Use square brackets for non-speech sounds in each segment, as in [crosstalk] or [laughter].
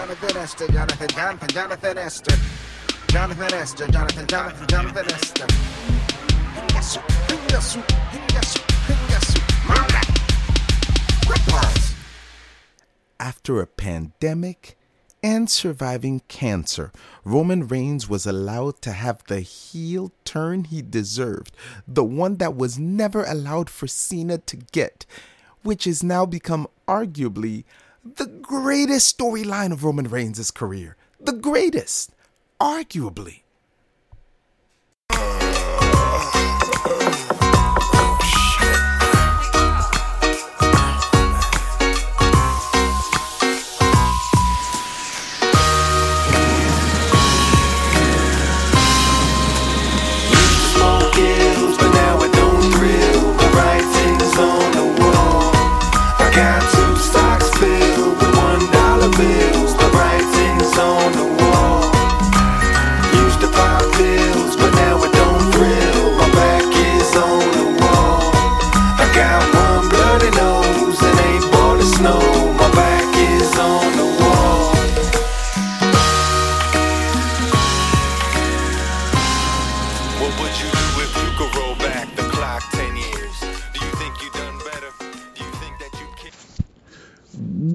Jonathan Esther, Jonathan, Jonathan, Jonathan Esther. Jonathan Esther, Jonathan, Jonathan, Jonathan Esther. After a pandemic and surviving cancer, Roman Reigns was allowed to have the heel turn he deserved, the one that was never allowed for Cena to get, which has now become arguably the greatest storyline of Roman Reigns' career. The greatest, arguably.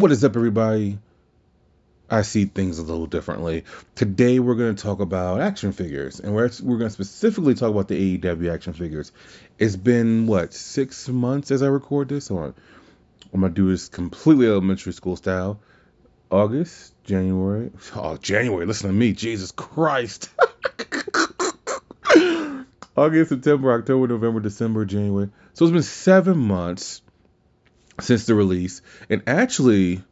What is up, everybody? I see things a little differently. Today, we're going to talk about action figures, and we're, we're going to specifically talk about the AEW action figures. It's been, what, six months as I record this? Hold on. I'm going to do this completely elementary school style. August, January. Oh, January, listen to me. Jesus Christ. [laughs] August, September, October, November, December, January. So it's been seven months since the release. And actually,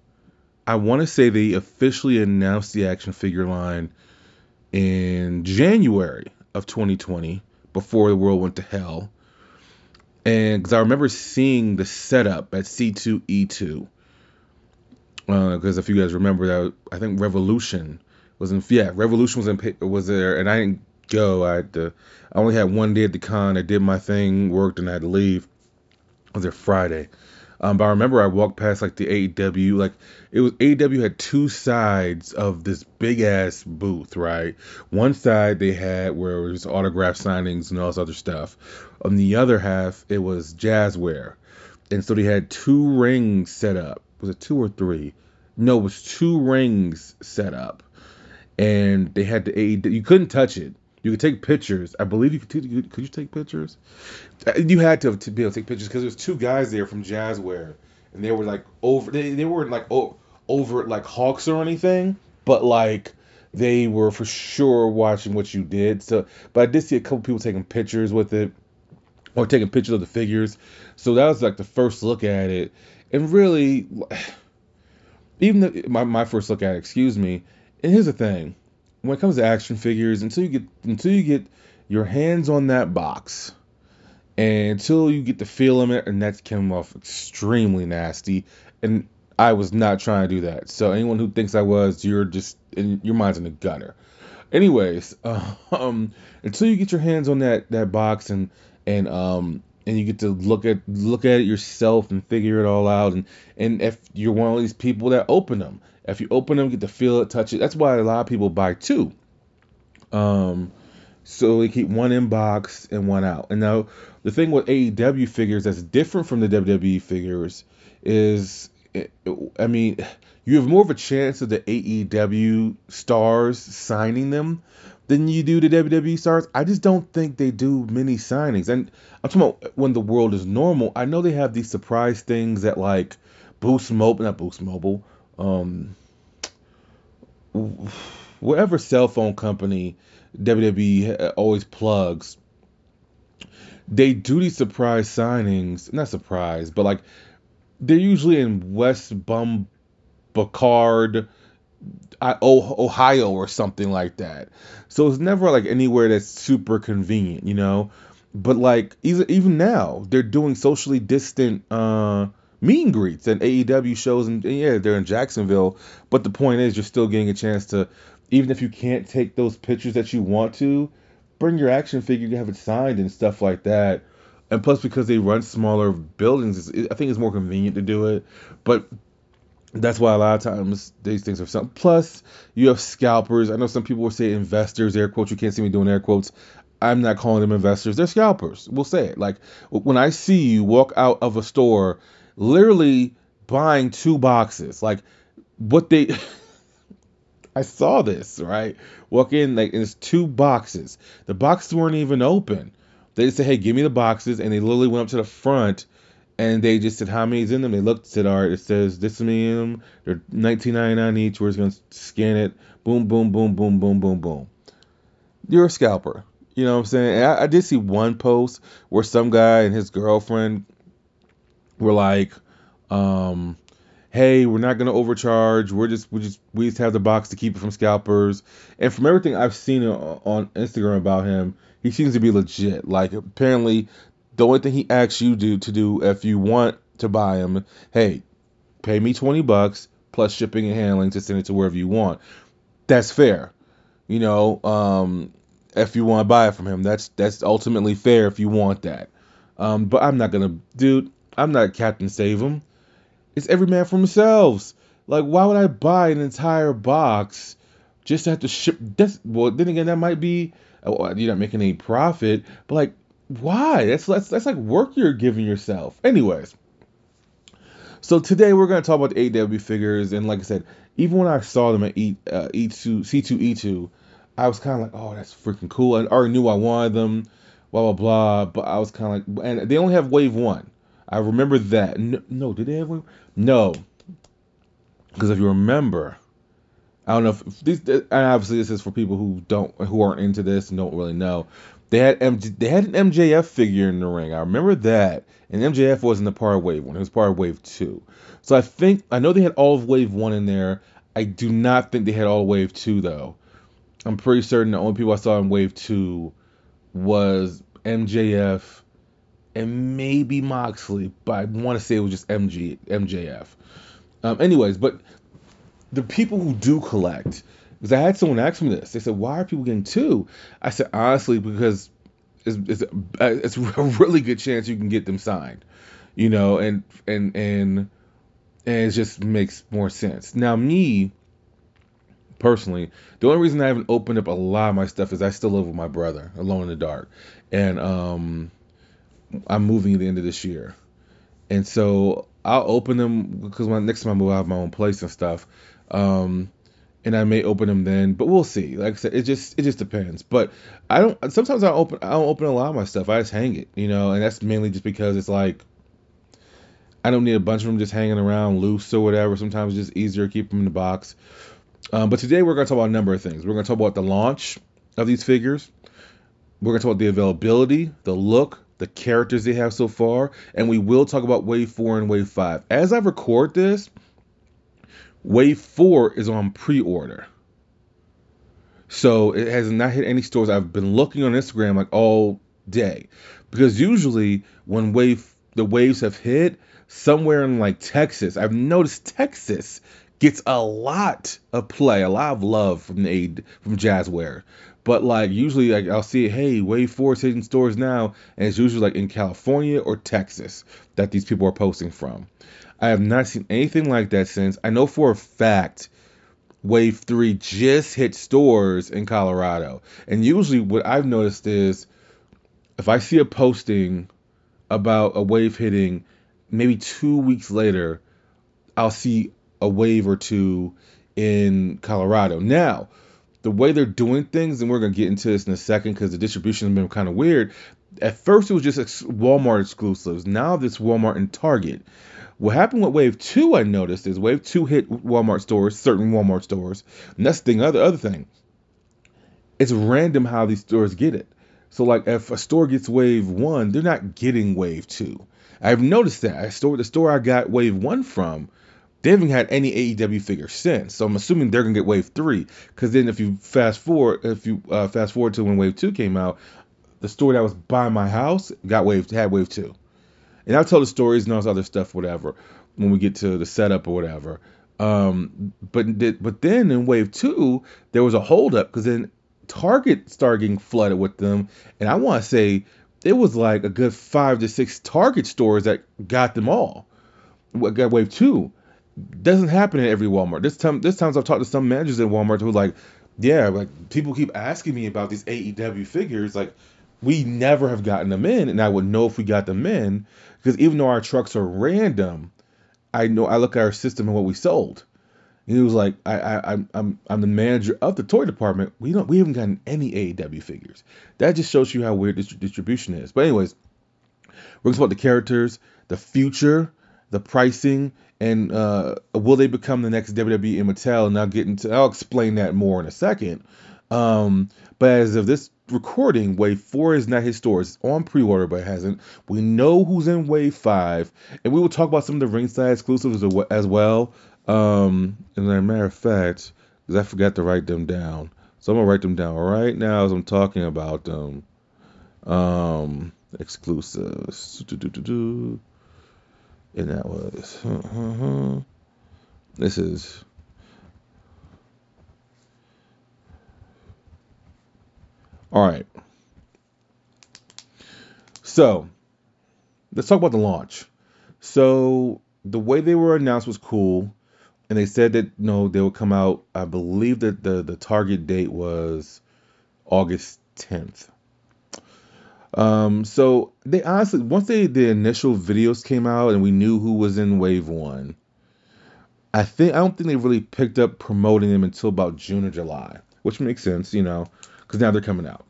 I want to say they officially announced the action figure line in January of 2020 before the world went to hell. And because I remember seeing the setup at C2E2. Because uh, if you guys remember that, I think Revolution was in. Yeah, Revolution was in. Was there, and I didn't go. I had to. I only had one day at the con. I did my thing, worked, and I had to leave. I was there Friday. Um, but I remember I walked past like the AEW, like it was AEW had two sides of this big ass booth, right? One side they had where it was autograph signings and all this other stuff. On the other half, it was Jazware, and so they had two rings set up. Was it two or three? No, it was two rings set up, and they had the AEW. You couldn't touch it. You could take pictures. I believe you could. Could you take pictures? Uh, You had to, to be able to take pictures because there was two guys there from Jazware, and they were like over. They, they weren't like over like hawks or anything, but like they were for sure watching what you did. So, but I did see a couple people taking pictures with it, or taking pictures of the figures. So that was like the first look at it, and really, [sighs] even the, my my first look at it. Excuse me. And here's the thing: when it comes to action figures, until you get until you get your hands on that box, and until you get the feel it, and that came off extremely nasty. And I was not trying to do that. So anyone who thinks I was, you're just in your mind's in the gutter. Anyways, [laughs] um, until you get your hands on that that box and and um and you get to look at look at it yourself and figure it all out and and if you're one of these people that open them, if you open them, get to feel it, touch it. That's why a lot of people buy two. Um, so they keep one in box and one out. And now the thing with AEW figures that's different from the WWE figures is, I mean, you have more of a chance of the AEW stars signing them than you do the WWE stars. I just don't think they do many signings. And I'm talking about when the world is normal. I know they have these surprise things that like Boost Mobile, not Boost Mobile, um, whatever cell phone company WWE always plugs, they do these surprise signings. Not surprise, but like they're usually in West Bumbacard, I- O- Ohio or something like that. So it's never like anywhere that's super convenient, you know. But like even even now, they're doing socially distant uh, meet and greets and AEW shows, and, and yeah, they're in Jacksonville. But the point is, you're still getting a chance to, even if you can't take those pictures that you want to, bring your action figure, you have it signed and stuff like that. And plus, because they run smaller buildings, I think it's more convenient to do it. But that's why a lot of times these things are something. Plus, you have scalpers. I know some people will say investors, air quotes. You can't see me doing air quotes. I'm not calling them investors. They're scalpers. We'll say it. Like when I see you walk out of a store, literally buying two boxes, like what they. [laughs] I saw this right. Walk in like it's two boxes. The boxes weren't even open. They just said, "Hey, give me the boxes," and they literally went up to the front and they just said how many's in them. They looked said, all right, it says this many in them. They're 19.99 each. We're just gonna scan it. Boom, boom, boom, boom, boom, boom, boom. You're a scalper. You know what I'm saying? I, I did see one post where some guy and his girlfriend were like, um, "Hey, we're not gonna overcharge. We're just we just we just have the box to keep it from scalpers." And from everything I've seen on Instagram about him, he seems to be legit. Like apparently the only thing he asks you do to do if you want to buy him, hey, pay me twenty bucks plus shipping and handling to send it to wherever you want. That's fair. You know, um, if you want to buy it from him, that's that's ultimately fair if you want that. Um, but I'm not gonna, dude. I'm not Captain Save him. It's every man for themselves. Like, why would I buy an entire box just to have to ship? That's well. Then again, that might be oh, you're not making any profit, but like why? That's, that's that's like work you're giving yourself. Anyways, so today we're gonna talk about the AEW figures, and like I said, even when I saw them at E uh, E2 C2 E2, I was kind of like, oh, that's freaking cool. I already knew I wanted them, blah blah blah. But I was kind of like, and they only have Wave One. I remember that. No, no did they have Wave? No, because if you remember, I don't know if these. And obviously, this is for people who don't, who aren't into this and don't really know. They had MJ, they had an MJF figure in the ring. I remember that, and MJF wasn't a part of Wave One. It was part of Wave Two. So I think I know they had all of Wave One in there. I do not think they had all of Wave Two though. I'm pretty certain the only people I saw in Wave Two was MJF and maybe Moxley, but I want to say it was just MG MJF. Um, anyways, but the people who do collect because I had someone ask me this. They said, "Why are people getting two? I said, "Honestly, because it's, it's, it's [laughs] a really good chance you can get them signed, you know, and and and and it just makes more sense." Now, me personally, the only reason I haven't opened up a lot of my stuff is I still live with my brother, alone in the dark, and um, I'm moving at the end of this year, and so I'll open them because when next time I move, I have my own place and stuff. Um, and I may open them then, but we'll see. Like I said, it just it just depends. But I don't. Sometimes I open I don't open a lot of my stuff. I just hang it, you know, and that's mainly just because it's like I don't need a bunch of them just hanging around loose or whatever. Sometimes it's just easier to keep them in the box. Um, but today we're going to talk about a number of things. We're going to talk about the launch of these figures. We're going to talk about the availability, the look, the characters they have so far, and we will talk about Wave Four and Wave Five. As I record this Wave 4 is on pre order. So it has not hit any stores. I've been looking on Instagram like all day. Because usually when wave the waves have hit somewhere in like Texas, I've noticed Texas gets a lot of play, a lot of love from the aid from Jazware. But like usually like I'll see hey, wave four is hitting stores now, and it's usually like in California or Texas that these people are posting from. I have not seen anything like that since. I know for a fact Wave 3 just hit stores in Colorado. And usually what I've noticed is if I see a posting about a wave hitting, maybe two weeks later, I'll see a wave or two in Colorado. Now, the way they're doing things, and we're going to get into this in a second because the distribution has been kind of weird. At first, it was just Walmart exclusives. Now, this Walmart and Target. What happened with Wave 2, I noticed, is Wave 2 hit Walmart stores, certain Walmart stores. And that's the thing, other, other thing. It's random how these stores get it. So, like, if a store gets Wave 1, they're not getting Wave 2. I've noticed that. I store the store I got Wave 1 from, they haven't had any AEW figures since. So I'm assuming they're gonna get Wave Three. Because then if you fast forward, if you uh, fast forward to when Wave Two came out, the store that was by my house got Wave had Wave Two. And I'll tell the stories and all this other stuff, whatever, when we get to the setup or whatever. Um, but but then in wave two, there was a holdup because then Target started getting flooded with them, and I want to say it was like a good five to six Target stores that got them all. Got wave two, doesn't happen in every Walmart. This time, this times I've talked to some managers at Walmart who like, yeah, like people keep asking me about these AEW figures. Like, we never have gotten them in, and I would know if we got them in because even though our trucks are random, I know I look at our system and what we sold. And he was like, I, I, I'm, I'm, I'm the manager of the toy department. We don't, we haven't gotten any AEW figures. That just shows you how weird this distribution is. But anyways, we're going to talk about the characters, the future, the pricing, and uh, will they become the next WWE and Mattel? And I'll get into, I'll explain that more in a second. Um, but as of this recording, Wave 4 is not his store. It's on pre order, but it hasn't. We know who's in Wave 5, and we will talk about some of the ringside exclusives as well. Um, and as a matter of fact, because I forgot to write them down. So I'm going to write them down right now as I'm talking about them. Um, exclusives. And that was. This is. All right. So, let's talk about the launch. So, the way they were announced was cool, and they said that no, they would come out. I believe that the the target date was August 10th. Um, so they honestly, once they the initial videos came out and we knew who was in Wave One, I think I don't think they really picked up promoting them until about June or July, which makes sense, you know because now they're coming out.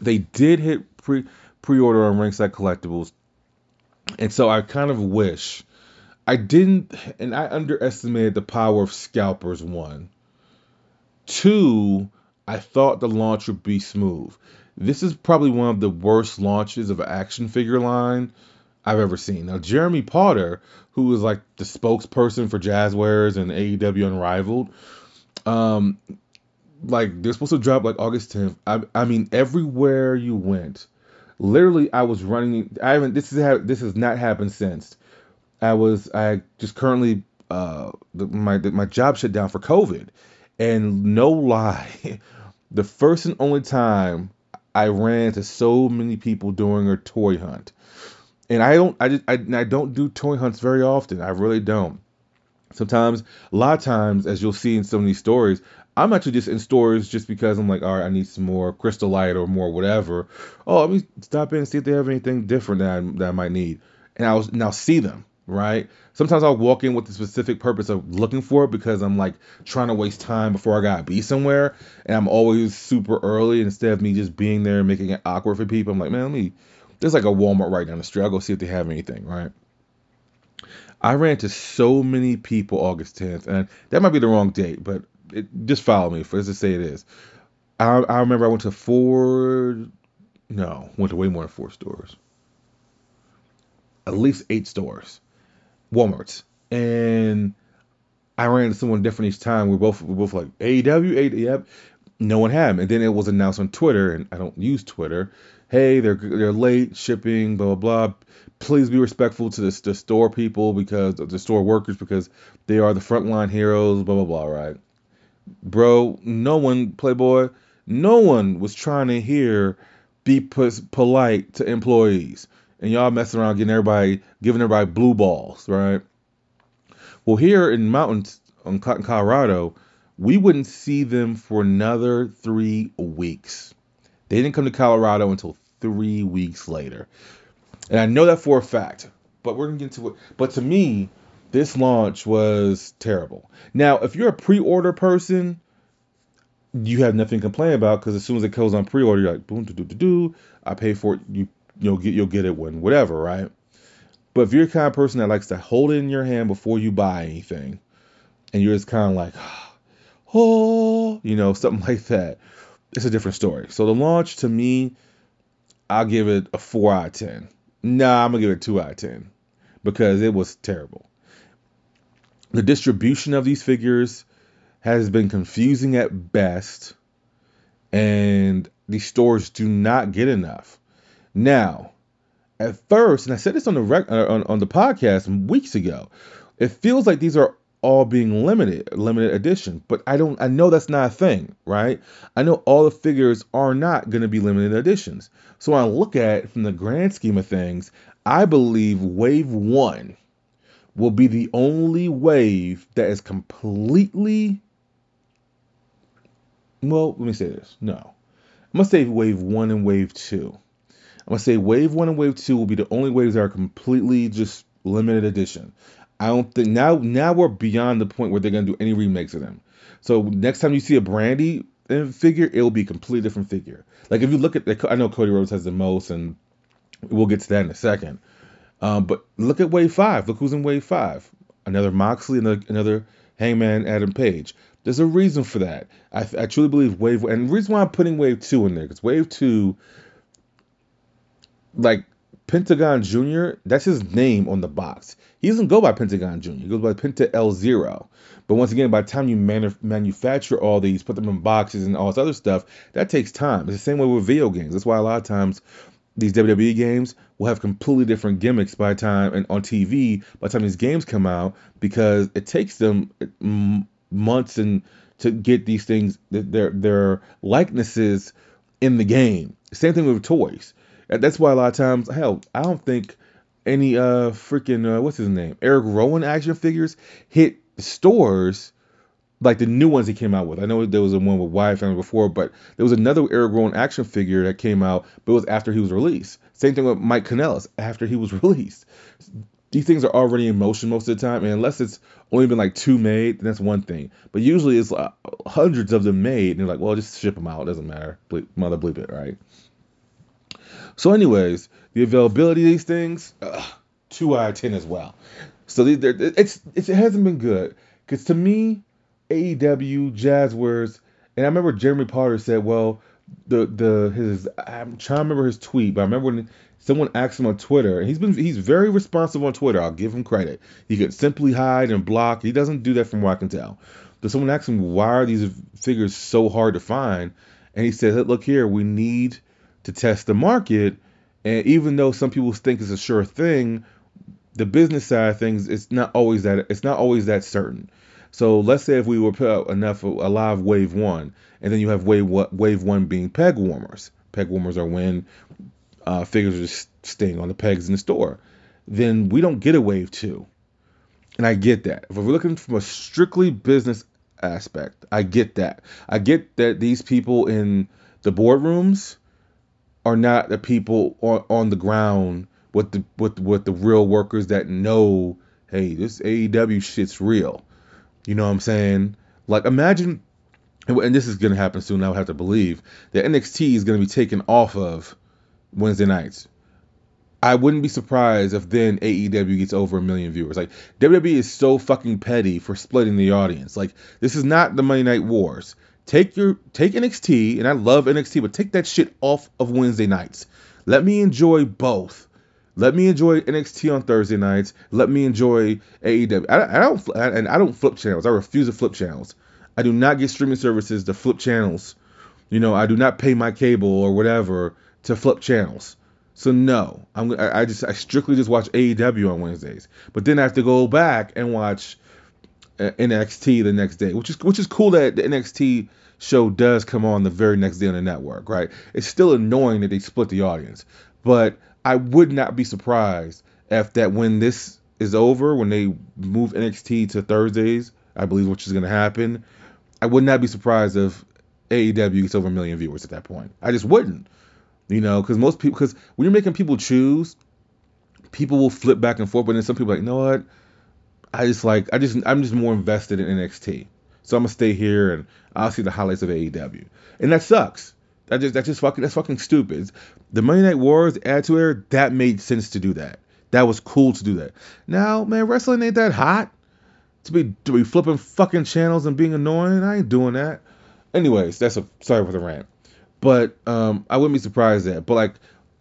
They did hit pre pre order on Ringside Collectibles, and so I kind of wish I didn't, and I underestimated the power of scalpers. One, two, I thought the launch would be smooth. This is probably one of the worst launches of an action figure line I've ever seen. Now, Jeremy Potter, who is like the spokesperson for Jazwares and AEW Unrivaled, um, like they're supposed to drop like August 10th. I, I mean, everywhere you went, literally, I was running. I haven't. This is this has not happened since. I was. I just currently. Uh, my my job shut down for COVID, and no [laughs] lie, the first and only time I ran into so many people during a toy hunt, and I don't. I just. I, I don't do toy hunts very often. I really don't. Sometimes, a lot of times, as you'll see in some of these stories, I'm actually just in stores just because I'm like, all right, I need some more crystal light or more whatever. Oh, let me stop in and see if they have anything different that I, that I might need, and I'll now see them. Right. Sometimes I'll walk in with the specific purpose of looking for it because I'm like trying to waste time before I gotta be somewhere, and I'm always super early instead of me just being there and making it awkward for people. I'm like, man, let me. There's like a Walmart right down the street. I'll go see if they have anything. Right. I ran into so many people August 10th, and that might be the wrong date, but it, just follow me. For, let's just say it is. I, I remember I went to four, no, went to way more than four stores. At least eight stores, WalMarts, and I ran into someone different each time. We both we are both like AEW, AEW. Yep. No one had them, and then it was announced on Twitter, and I don't use Twitter. Hey, they're they're late shipping, blah blah blah. Please be respectful to the, the store people because the store workers because they are the frontline heroes, blah blah blah. Right? Bro, no one, Playboy, no one was trying to hear be polite to employees. And y'all messing around getting everybody, giving everybody blue balls, right? Well, here in mountains in Colorado, we wouldn't see them for another three weeks. They didn't come to Colorado until three weeks later. And I know that for a fact, but we're gonna get into it. But to me, this launch was terrible. Now, if you're a pre-order person, you have nothing to complain about because as soon as it goes on pre-order, you're like, boom, do do do do. I pay for it. You you'll get you'll get it when whatever, right? But if you're the kind of person that likes to hold it in your hand before you buy anything, and you're just kind of like, [sighs] oh, you know, [laughs] something like that, it's a different story. So the launch to me, I'll give it a four out of ten. Nah, I'm gonna give it two out of ten because it was terrible. The distribution of these figures has been confusing at best, and these stores do not get enough. Now, at first, and I said this on the rec- uh, on, on the podcast weeks ago, it feels like these are all being limited, limited edition. But I don't, I know that's not a thing, right? I know all the figures are not going to be limited editions. So when I look at it from the grand scheme of things, I believe Wave One will be the only wave that is completely. Well, let me say this. No. I'm going to say wave one and wave two. I'm going to say wave one and wave two will be the only waves that are completely just limited edition. I don't think now now we're beyond the point where they're gonna do any remakes of them. So next time you see a Brandi figure, it will be a completely different figure. Like if you look at I know Cody Rhodes has the most, and we'll get to that in a second. Um, but look at Wave Five. Look who's in Wave Five. Another Moxley, another, another Hangman, Adam Page. There's a reason for that. I, I truly believe Wave, and the reason why I'm putting Wave Two in there because Wave Two, like Pentagon Jr., that's his name on the box. He doesn't go by Pentagon Jr., he goes by Penta El Zero. But once again, by the time you manu- manufacture all these, put them in boxes and all this other stuff, that takes time. It's the same way with video games. That's why a lot of times these WWE games will have completely different gimmicks by time and on TV by the time these games come out because it takes them months and to get these things their their likenesses in the game. Same thing with toys. That's why a lot of times, hell, I don't think any uh freaking uh, what's his name, Erick Rowan action figures hit stores like the new ones he came out with. I know there was a one with Wyatt Family before, but there was another Eric action figure that came out, but it was after he was released. Same thing with Mike Kanellis after he was [laughs] released. These things are already in motion most of the time, and unless it's only been like two made, then that's one thing. But usually it's uh, hundreds of them made, and they're like, well, just ship them out. It doesn't matter. Bleep, mother bleep it, right? So, anyways, the availability of these things, ugh, two out of ten as well. So it's, it's it hasn't been good because to me, AEW Jazwares, and I remember Jeremy Potter said, well, the the his I'm trying to remember his tweet, but I remember when someone asked him on Twitter, and he's been he's very responsive on Twitter. I'll give him credit. He could simply hide and block. He doesn't do that from what I can tell. But someone asked him why are these figures so hard to find, and he said, look here, we need to test the market. And even though some people think it's a sure thing, the business side of things it's not always that it's not always that certain. So let's say if we were put out enough alive wave one, and then you have wave wave one being peg warmers. Peg warmers are when uh, figures are just staying on the pegs in the store. Then we don't get a wave two, and I get that. If we're looking from a strictly business aspect, I get that. I get that these people in the boardrooms are not the people on, on the ground with the with with the real workers that know, hey, this AEW shit's real. You know what I'm saying? Like imagine and this is gonna happen soon, I would have to believe, that NXT is gonna be taken off of Wednesday nights. I wouldn't be surprised if then AEW gets over a million viewers. Like WWE is so fucking petty for splitting the audience. Like this is not the Monday Night Wars. Take your take NXT, and I love NXT, but take that shit off of Wednesday nights. Let me enjoy both. Let me enjoy NXT on Thursday nights. Let me enjoy AEW. I, I don't and I don't flip channels. I refuse to flip channels. I do not get streaming services to flip channels. You know, I do not pay my cable or whatever to flip channels. So no, I'm I, just I strictly just watch AEW on Wednesdays. But then I have to go back and watch uh, NXT the next day, which is which is cool that the NXT show does come on the very next day on the network, right? It's still annoying that they split the audience, but I would not be surprised if that when this is over, when they move NXT to Thursdays, I believe which is going to happen, I would not be surprised if AEW gets over a million viewers at that point. I just wouldn't, you know, because most people, because when you're making people choose, people will flip back and forth, but then some people like, you know what? I just like I just I'm just more invested in NXT. So I'm gonna stay here and I'll see the highlights of AEW. And that sucks. That just that's just fucking that's fucking stupid. The Monday Night Wars Attitude Era, that made sense to do that. That was cool to do that. Now, man, wrestling ain't that hot. To be to be flipping fucking channels and being annoying. I ain't doing that. Anyways, that's a sorry for the rant. But um, I wouldn't be surprised at. But like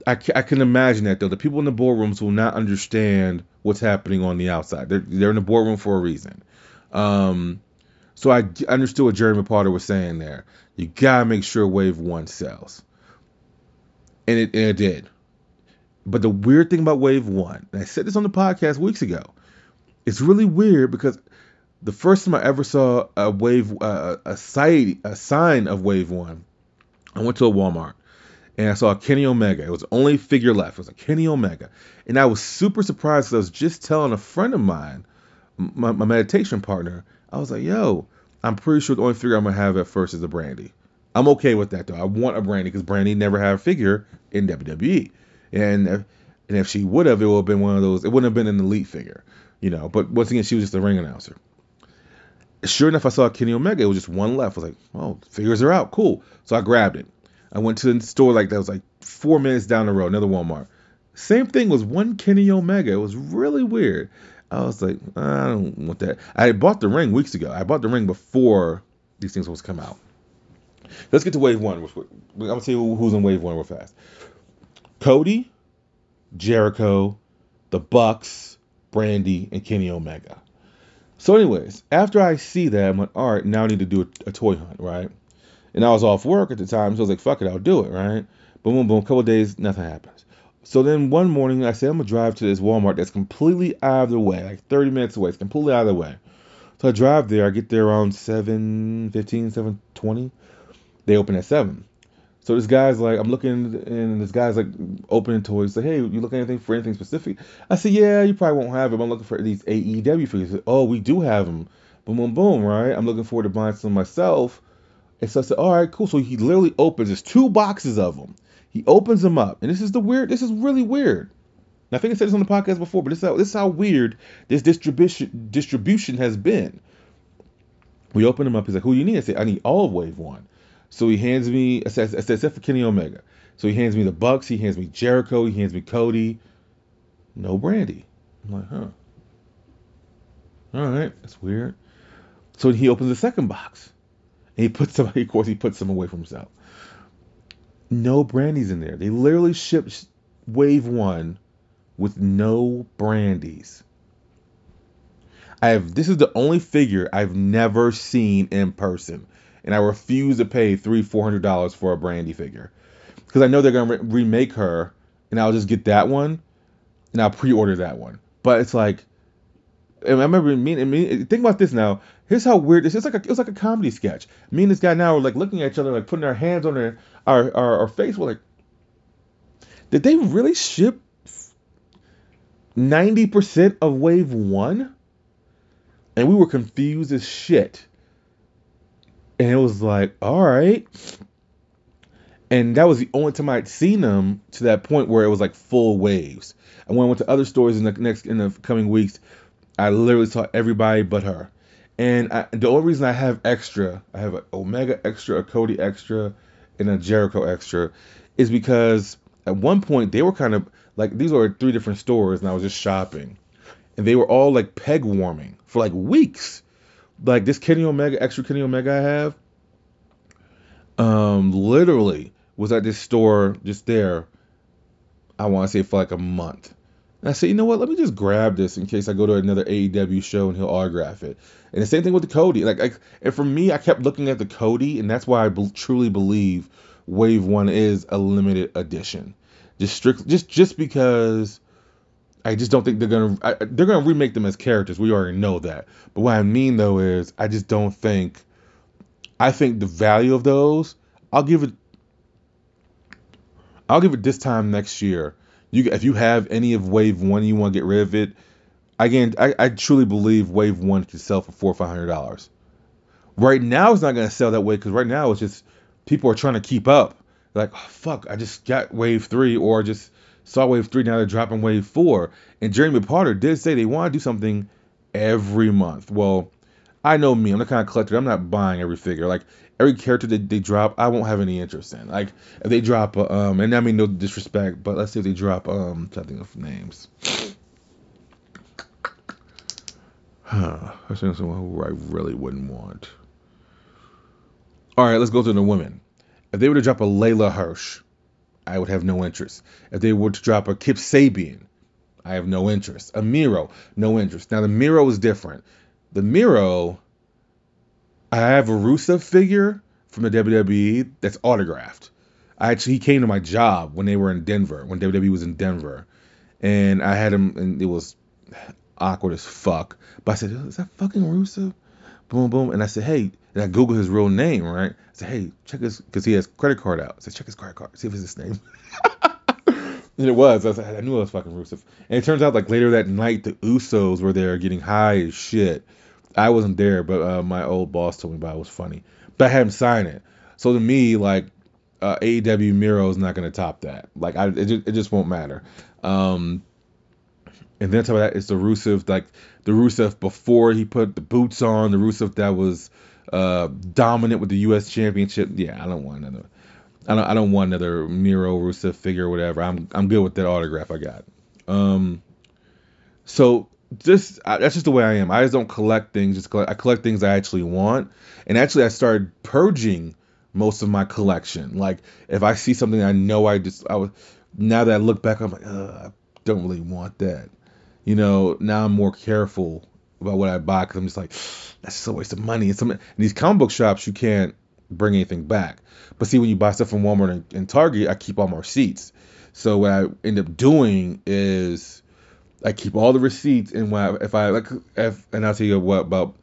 I, I can imagine that though. The people in the boardrooms will not understand what's happening on the outside. They're, they're in the boardroom for a reason. Um, so I understood what Jeremy Potter was saying there. You gotta make sure Wave One sells, and it, and it did. But the weird thing about Wave One, and I said this on the podcast weeks ago, it's really weird because the first time I ever saw a wave, uh, a site, a sign of Wave One, I went to a Walmart and I saw a Kenny Omega. It was the only figure left. It was a Kenny Omega, and I was super surprised because I was just telling a friend of mine, my, my meditation partner, I was like, "Yo, I'm pretty sure the only figure I'm gonna have at first is a Brandi. I'm okay with that though. I want a Brandi because Brandi never had a figure in WWE, and if, and if she would have, it would have been one of those. It wouldn't have been an elite figure, you know. But once again, she was just a ring announcer. Sure enough, I saw Kenny Omega. It was just one left. I was like, "Oh, figures are out. Cool." So I grabbed it. I went to the store like that was like four minutes down the road, another Walmart. Same thing was one Kenny Omega. It was really weird. I was like, I don't want that. I bought the ring weeks ago. I bought the ring before these things was to come out. Let's get to wave one. I'm gonna tell you who's in wave one real fast. Cody, Jericho, the Bucks, Brandi, and Kenny Omega. So, anyways, after I see that, I'm like, all right, now I need to do a, a toy hunt, right? And I was off work at the time, so I was like, fuck it, I'll do it, right? Boom, boom, boom. A couple days, nothing happens. So then one morning, I say I'm gonna drive to this Walmart that's completely out of the way, like 30 minutes away. It's completely out of the way. So I drive there. I get there around 7, 15, 7, 20. They open at 7. So this guy's like, I'm looking, and this guy's like opening toys. Like, hey, you looking anything for anything specific? I said, yeah, you probably won't have it. I'm looking for these AEW figures. Said, oh, we do have them. Boom, boom, boom. Right? I'm looking forward to buying some myself. And so I said, all right, cool. So he literally opens. There's two boxes of them. He opens them up, and this is the weird. This is really weird. I think I said this on the podcast before, but this is how, this is how weird this distribution distribution has been. We open them up. He's like, "Who you need?" I say, "I need all of Wave One." So he hands me. I said, except for Kenny Omega. So he hands me the Bucks. He hands me Jericho. He hands me Cody. No Brandi. I'm like, huh. All right, that's weird. So he opens the second box, and he puts some. Of course, he puts some away from himself. No Brandis in there. They literally shipped Wave One with no Brandis. I have. This is the only figure I've never seen in person, and I refuse to pay three, four hundred dollars for a Brandi figure because I know they're gonna re- remake her, and I'll just get that one, and I'll pre-order that one. But it's like, and I remember me and me. Think about this now. Here's how weird this is. Like a, it was like a comedy sketch. Me and this guy now are like looking at each other, like putting our hands on our our our, our face. We're like, did they really ship ninety percent of Wave One? And we were confused as shit. And it was like, all right. And that was the only time I'd seen them to that point where it was like full waves. And when I went to other stores in the next in the coming weeks, I literally saw everybody but her. And I, the only reason I have extra, I have an Omega extra, a Cody extra, and a Jericho extra, is because at one point they were kind of like these were three different stores, and I was just shopping, and they were all like peg warming for like weeks. Like this Kenny Omega, extra Kenny Omega I have, um, literally was at this store just there. I want to say for like a month. And I said, you know what? Let me just grab this in case I go to another AEW show and he'll autograph it. And the same thing with the Cody. Like, like and for me, I kept looking at the Cody, and that's why I truly believe Wave One is a limited edition. Just strictly, just just because I just don't think they're gonna I, they're gonna remake them as characters. We already know that. But what I mean though is I just don't think. I think the value of those, I'll give it. I'll give it this time next year. You if you have any of Wave One, you want to get rid of it. Again, I, I truly believe Wave One could sell for four or five hundred dollars. Right now, it's not going to sell that way because right now it's just people are trying to keep up. Like, oh, fuck, I just got Wave Three or just saw Wave Three. Now they're dropping Wave Four. And Jeremy Potter did say they want to do something every month. Well, I know me. I'm the kind of collector. I'm not buying every figure. Like every character that they drop, I won't have any interest in. Like if they drop, uh, um, and I mean no disrespect, but let's say if they drop, um, [sighs] I think of names. Huh. I think someone who I really wouldn't want. All right, let's go to the women. If they were to drop a Leyla Hirsch, I would have no interest. If they were to drop a Kip Sabian, I have no interest. A Miro, no interest. Now the Miro is different. The Miro, I have a Rusev figure from the WWE that's autographed. I actually he came to my job when they were in Denver, when WWE was in Denver, and I had him, and it was awkward as fuck. But I said, "Is that fucking Rusev?" Boom, boom, and I said, "Hey," And I Google his real name, right? I said, hey, check his, because he has credit card out. I said, check his credit card, see if it's his name. [laughs] and it was. I, I knew it was fucking Rusev. And it turns out, like, later that night, the Usos were there getting high as shit. I wasn't there, but uh, my old boss told me about it. It was funny. But I had him sign it. So to me, like, uh, AEW Miro is not going to top that. Like, I, it, just, it just won't matter. Um, and then top of that, it's the Rusev, like the Rusev before he put the boots on, the Rusev that was uh, dominant with the U.S. Championship. Yeah, I don't want another. I don't. I don't want another Miro Rusev figure or whatever. I'm. I'm good with that autograph I got. Um. So just that's just the way I am. I just don't collect things. Just collect, I collect things I actually want. And actually, I started purging most of my collection. Like if I see something I know I just I was now that I look back, I'm like, I don't really want that you know, now I'm more careful about what I buy because I'm just like, that's just a waste of money. And some in these comic book shops, you can't bring anything back. But see, when you buy stuff from Walmart and, and Target, I keep all my receipts. So what I end up doing is I keep all the receipts, and when I, if I like, if, and I'll tell you what about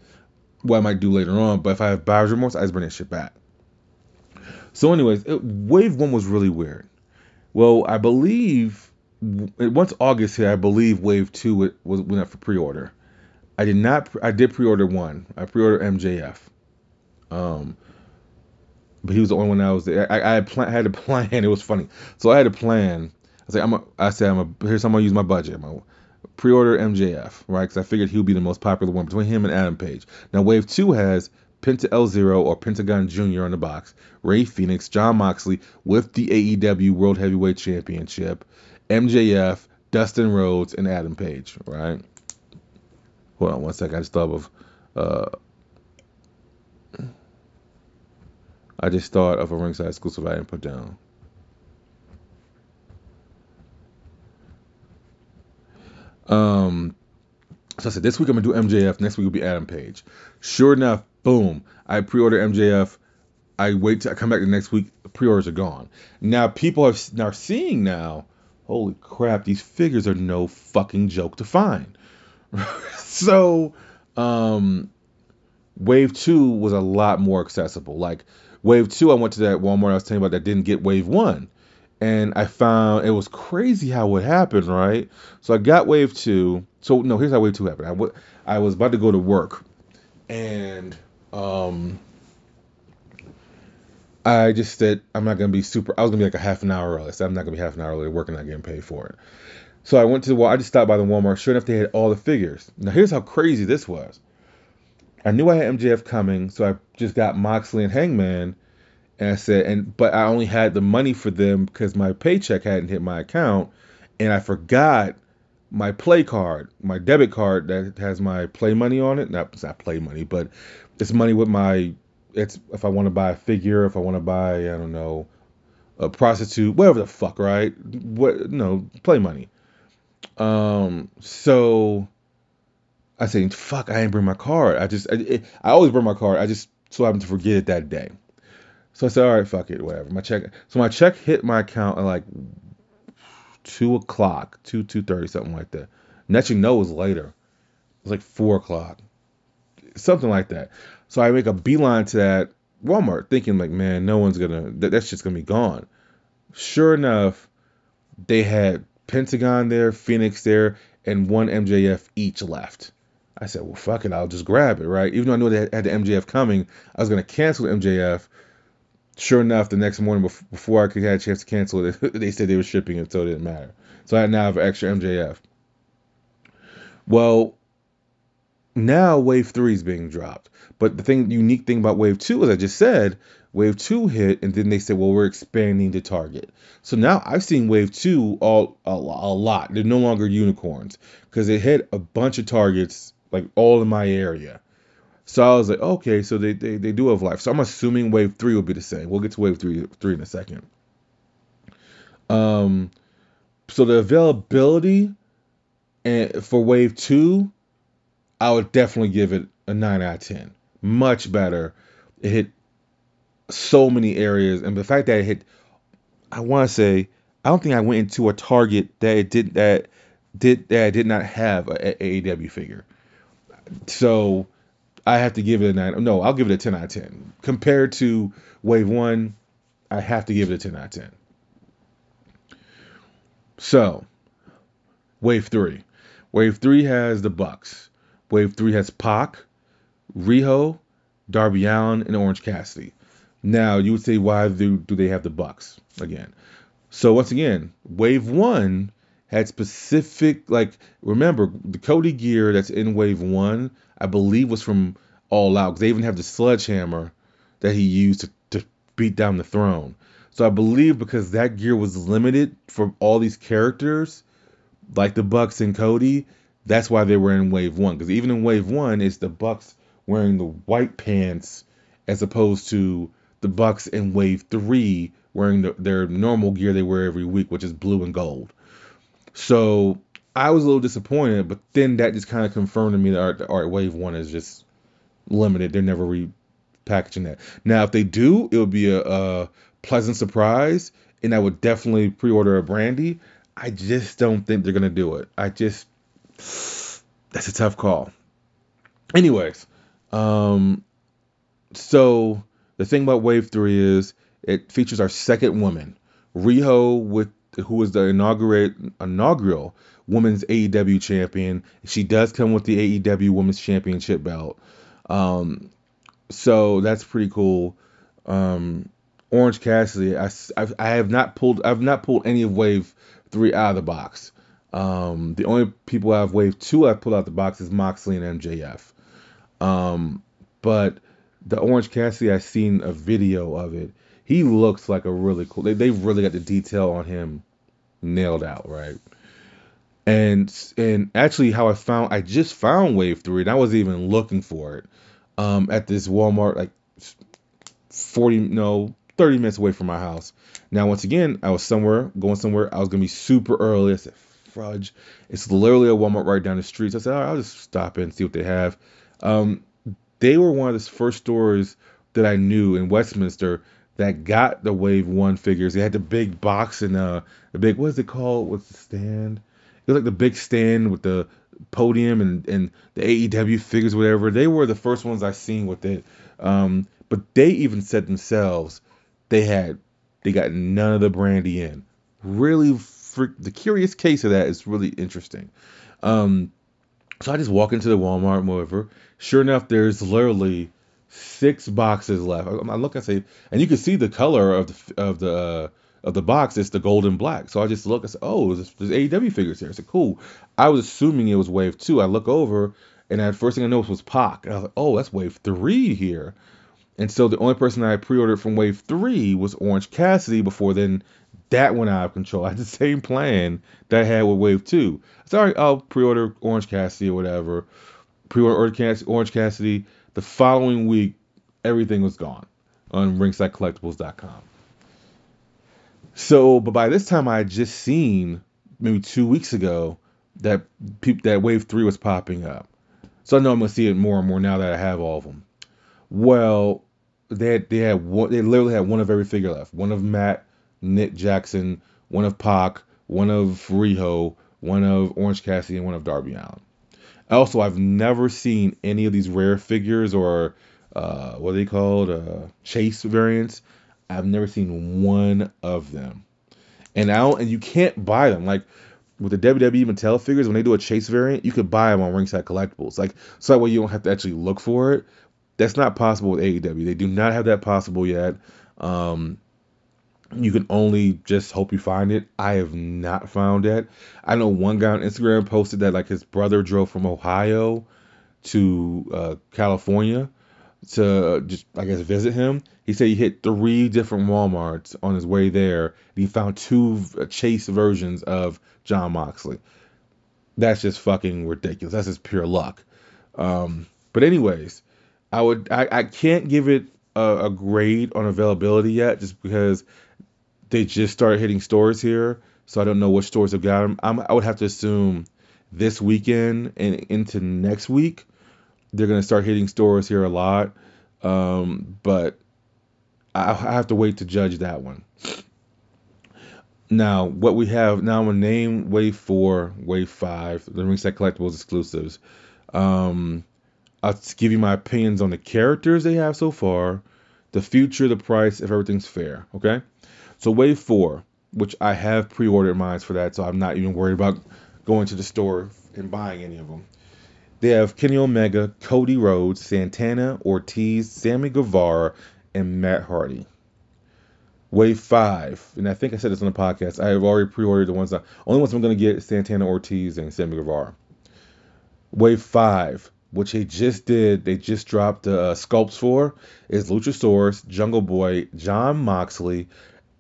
what I might do later on. But if I have buyer's remorse, I just bring that shit back. So, anyways, it, Wave One was really weird. Well, I believe once August hit, I believe Wave Two it was went up for pre-order. I did not. I did pre-order one. I pre-ordered MJF. Um, but he was the only one that was there. I, I had, plan, had a [laughs] plan. It was funny. So I had a plan. I said, I'm. A, I said, I'm. A, here's how I'm gonna use my budget. I'm pre-order MJF, right? Because I figured he would be the most popular one between him and Adam Page. Now Wave Two has Penta El Zero or Pentagon Jr. on the box, Rey Fénix, Jon Moxley with the AEW World Heavyweight Championship, MJF, Dustin Rhodes, and Adam Page, right? Hold on one second. I just thought of. Uh, I just thought of a ringside exclusive I didn't put down. Um, so I said this week I'm gonna do MJF. Next week will be Adam Page. Sure enough, boom! I pre-order MJF. I wait I come back the next week. Pre-orders are gone. Now people are now seeing now holy crap, these figures are no fucking joke to find. [laughs] so, um, Wave 2 was a lot more accessible. Like, Wave 2, I went to that Walmart I was telling you about that didn't get Wave 1. And I found it was crazy how it happened, right? So I got Wave 2. So, no, here's how Wave 2 happened. I, w- I was about to go to work. And, um, I just said I'm not gonna be super. I was gonna be like a half an hour early. I'm not gonna be half an hour early working, not getting paid for it. So I went to the wall. I just stopped by the Walmart. Sure enough, they had all the figures. Now here's how crazy this was. I knew I had MJF coming, so I just got Moxley and Hangman, and I said, and but I only had the money for them because my paycheck hadn't hit my account, and I forgot my play card, my debit card that has my play money on it. Not it's not play money, but it's money with my it's if I want to buy a figure, if I want to buy, I don't know, a prostitute, whatever the fuck, right? What no, play money. Um, so I say, fuck, I didn't bring my card. I just, I, it, I always bring my card. I just so happened to forget it that day. So I said, all right, fuck it, whatever. My check. So my check hit my account at like two o'clock, two two thirty, something like that. Next you know, it was later. It was like four o'clock, something like that. So I make a beeline to that Walmart, thinking like, man, no one's gonna. That, that's just gonna be gone. Sure enough, they had Pentagon there, Fénix there, and one MJF each left. I said, well, fuck it, I'll just grab it, right? Even though I knew they had the MJF coming, I was gonna cancel the MJF. Sure enough, the next morning before I could have a chance to cancel it, [laughs] they said they were shipping it, so it didn't matter. So I now have extra MJF. Well, now Wave Three is being dropped. But the thing, unique thing about Wave 2, as I just said, Wave 2 hit, and then they said, well, we're expanding the target. So now I've seen Wave 2 all a, a lot. They're no longer unicorns because it hit a bunch of targets, like all in my area. So I was like, okay, so they, they, they do have life. So I'm assuming Wave 3 will be the same. We'll get to Wave 3, 3 in a second. Um, so the availability and for Wave 2, I would definitely give it a 9 out of 10 much better. It hit so many areas, and the fact that it hit, I want to say, I don't think I went into a target that it did that did that I did not have a, a AEW figure. So I have to give it a nine. No, I'll give it a ten out of ten. Compared to Wave One, I have to give it a ten out of ten. So, Wave Three. Wave Three has the Bucks. Wave Three has Pac, Riho, Darby Allin, and Orange Cassidy. Now you would say, why do, do they have the Bucks again? So once again, Wave One had specific like remember the Cody gear that's in Wave One, I believe was from All Out because they even have the sledgehammer that he used to, to beat down the throne. So I believe because that gear was limited for all these characters, like the Bucks and Cody, that's why they were in Wave One. Because even in Wave One, it's the Bucks wearing the white pants as opposed to the Bucks in Wave Three wearing the, their normal gear they wear every week, which is blue and gold. So I was a little disappointed, but then that just kind of confirmed to me that right, Wave One is just limited. They're never repackaging that. Now, if they do, it would be a, a pleasant surprise, and I would definitely pre-order a Brandi. I just don't think they're gonna do it. I just that's a tough call. Anyways, um, so the thing about Wave Three is it features our second woman, Riho, with who was the inaugural inaugural women's AEW champion. She does come with the AEW Women's Championship belt. Um, so that's pretty cool. Um, Orange Cassidy, I, I've, I have not pulled I've not pulled any of Wave Three out of the box. Um, the only people I've Wave Two I've pulled out the box is Moxley and MJF. Um, but the Orange Cassidy, I've seen a video of it. He looks like a really cool. They, they've really got the detail on him nailed out, right? And and actually, how I found I just found Wave Three, and I wasn't even looking for it. Um, at this Walmart, like forty no thirty minutes away from my house. Now, once again, I was somewhere going somewhere. I was gonna be super early. I said, "Fudge!" It's literally a Walmart right down the street. So I said, I'll just stop in and see what they have. Um, they were one of the first stores that I knew in Westminster that got the Wave One figures. They had the big box and uh, the big what's it called? What's the stand? It was like the big stand with the podium and and the AEW figures, whatever. They were the first ones I seen with it. Um, but they even said themselves they had they got none of the Brandi in. Really, freak, the curious case of that is really interesting. Um, so I just walk into the Walmart, whatever. Sure enough, there's literally six boxes left. I look, I say, and you can see the color of the of the uh, of the box. It's the gold and black. So I just look. I said, oh, there's, there's AEW figures here. I said, cool. I was assuming it was Wave Two. I look over, and the first thing I noticed was Pac. And I was like, oh, that's Wave Three here. And so the only person I pre-ordered from Wave Three was Orange Cassidy. Before then, that went out of control. [laughs] I had the same plan that I had with Wave Two. Sorry, I'll pre-order Orange Cassidy or whatever. Pre-order Orange Cassidy the following week, everything was gone on ringsidecollectibles.com. So, but by this time, I had just seen maybe two weeks ago that peop- that Wave Three was popping up. So I know I'm gonna see it more and more now that I have all of them. Well, they had, they had one, they literally had one of every figure left. One of Matt, Nick Jackson, one of Pac, one of Riho, one of Orange Cassidy, and one of Darby Allin. Also, I've never seen any of these rare figures or uh, what are they called? Uh, chase variants. I've never seen one of them. And don't, and you can't buy them. Like with the WWE Mattel figures, when they do a chase variant, you could buy them on Ringside Collectibles. Like so that way you don't have to actually look for it. That's not possible with AEW. They do not have that possible yet. Um, you can only just hope you find it. I have not found it. I know one guy on Instagram posted that like his brother drove from Ohio to uh, California to just I guess visit him. He said he hit three different WalMarts on his way there. And he found two uh, chase versions of Jon Moxley. That's just fucking ridiculous. That's just pure luck. Um, but anyways, I would I, I can't give it a, a grade on availability yet, just because they just started hitting stores here, so I don't know which stores have got them. I'm, i would have to assume this weekend and into next week they're gonna start hitting stores here a lot. Um, but I, I have to wait to judge that one. Now, what we have now, I'm gonna name Wave Four, Wave Five, the Ringside Collectibles exclusives. Um, I'll give you my opinions on the characters they have so far, the future, the price, if everything's fair. Okay. So wave four, which I have pre-ordered mine for that, so I'm not even worried about going to the store and buying any of them. They have Kenny Omega, Cody Rhodes, Santana, Ortiz, Sammy Guevara, and Matt Hardy. Wave five, and I think I said this on the podcast. I have already pre-ordered the ones that only ones I'm going to get: Santana, Ortiz, and Sammy Guevara. Wave five, which they just did, they just dropped uh, sculpts for, is Luchasaurus, Jungle Boy, Jon Moxley,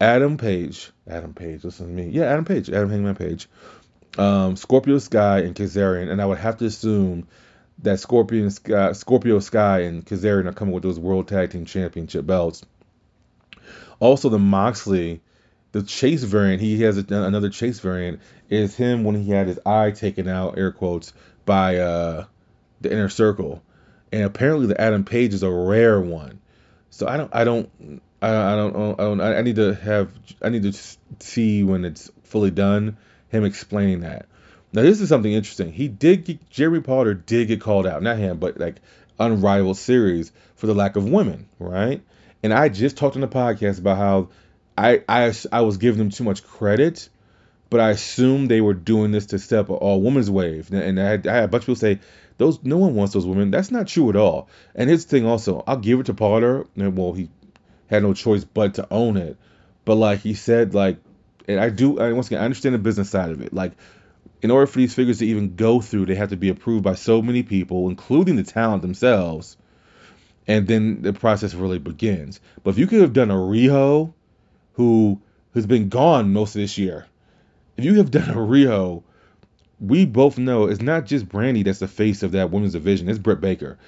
Adam Page, Adam Page, listen to me, yeah, Adam Page, Adam Hangman Page, um, Scorpio Sky, and Kazarian, and I would have to assume that Scorpion Sky, Scorpio Sky and Kazarian are coming with those World Tag Team Championship belts. Also, the Moxley, the Chase variant, he has another Chase variant, is him when he had his eye taken out, air quotes, by uh, the inner circle, and apparently the Adam Page is a rare one. So I don't, I don't, I, I don't, I don't, I need to have, I need to see when it's fully done him explaining that. Now this is something interesting. He did get, Jeremy Padawer did get called out, not him, but like Unrivaled series for the lack of women, right? And I just talked on the podcast about how I I I was giving them too much credit but I assumed they were doing this to step all women's wave. And I had, I had a bunch of people say, those no one wants those women. That's not true at all. And his thing also, I'll give it to Padawer. And well, he had no choice but to own it. But like he said, like, and I do. I, once again, I understand the business side of it. Like, in order for these figures to even go through, they have to be approved by so many people, including the talent themselves. And then the process really begins. But if you could have done a Riho, who has been gone most of this year, if you have done a Riho, we both know it's not just Brandi that's the face of that women's division. It's Britt Baker.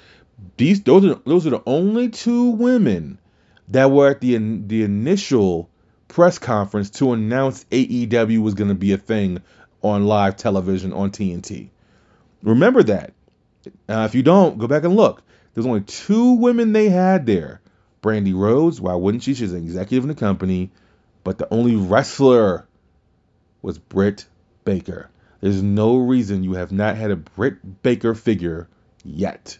These those are those are the only two women that were at the the initial press conference to announce AEW was going to be a thing on live television on TNT. Remember that. Uh, if you don't, go back and look. There's only two women they had there. Brandi Rhodes, why wouldn't she? She's an executive in the company. But the only wrestler was Britt Baker. There's no reason you have not had a Britt Baker figure yet.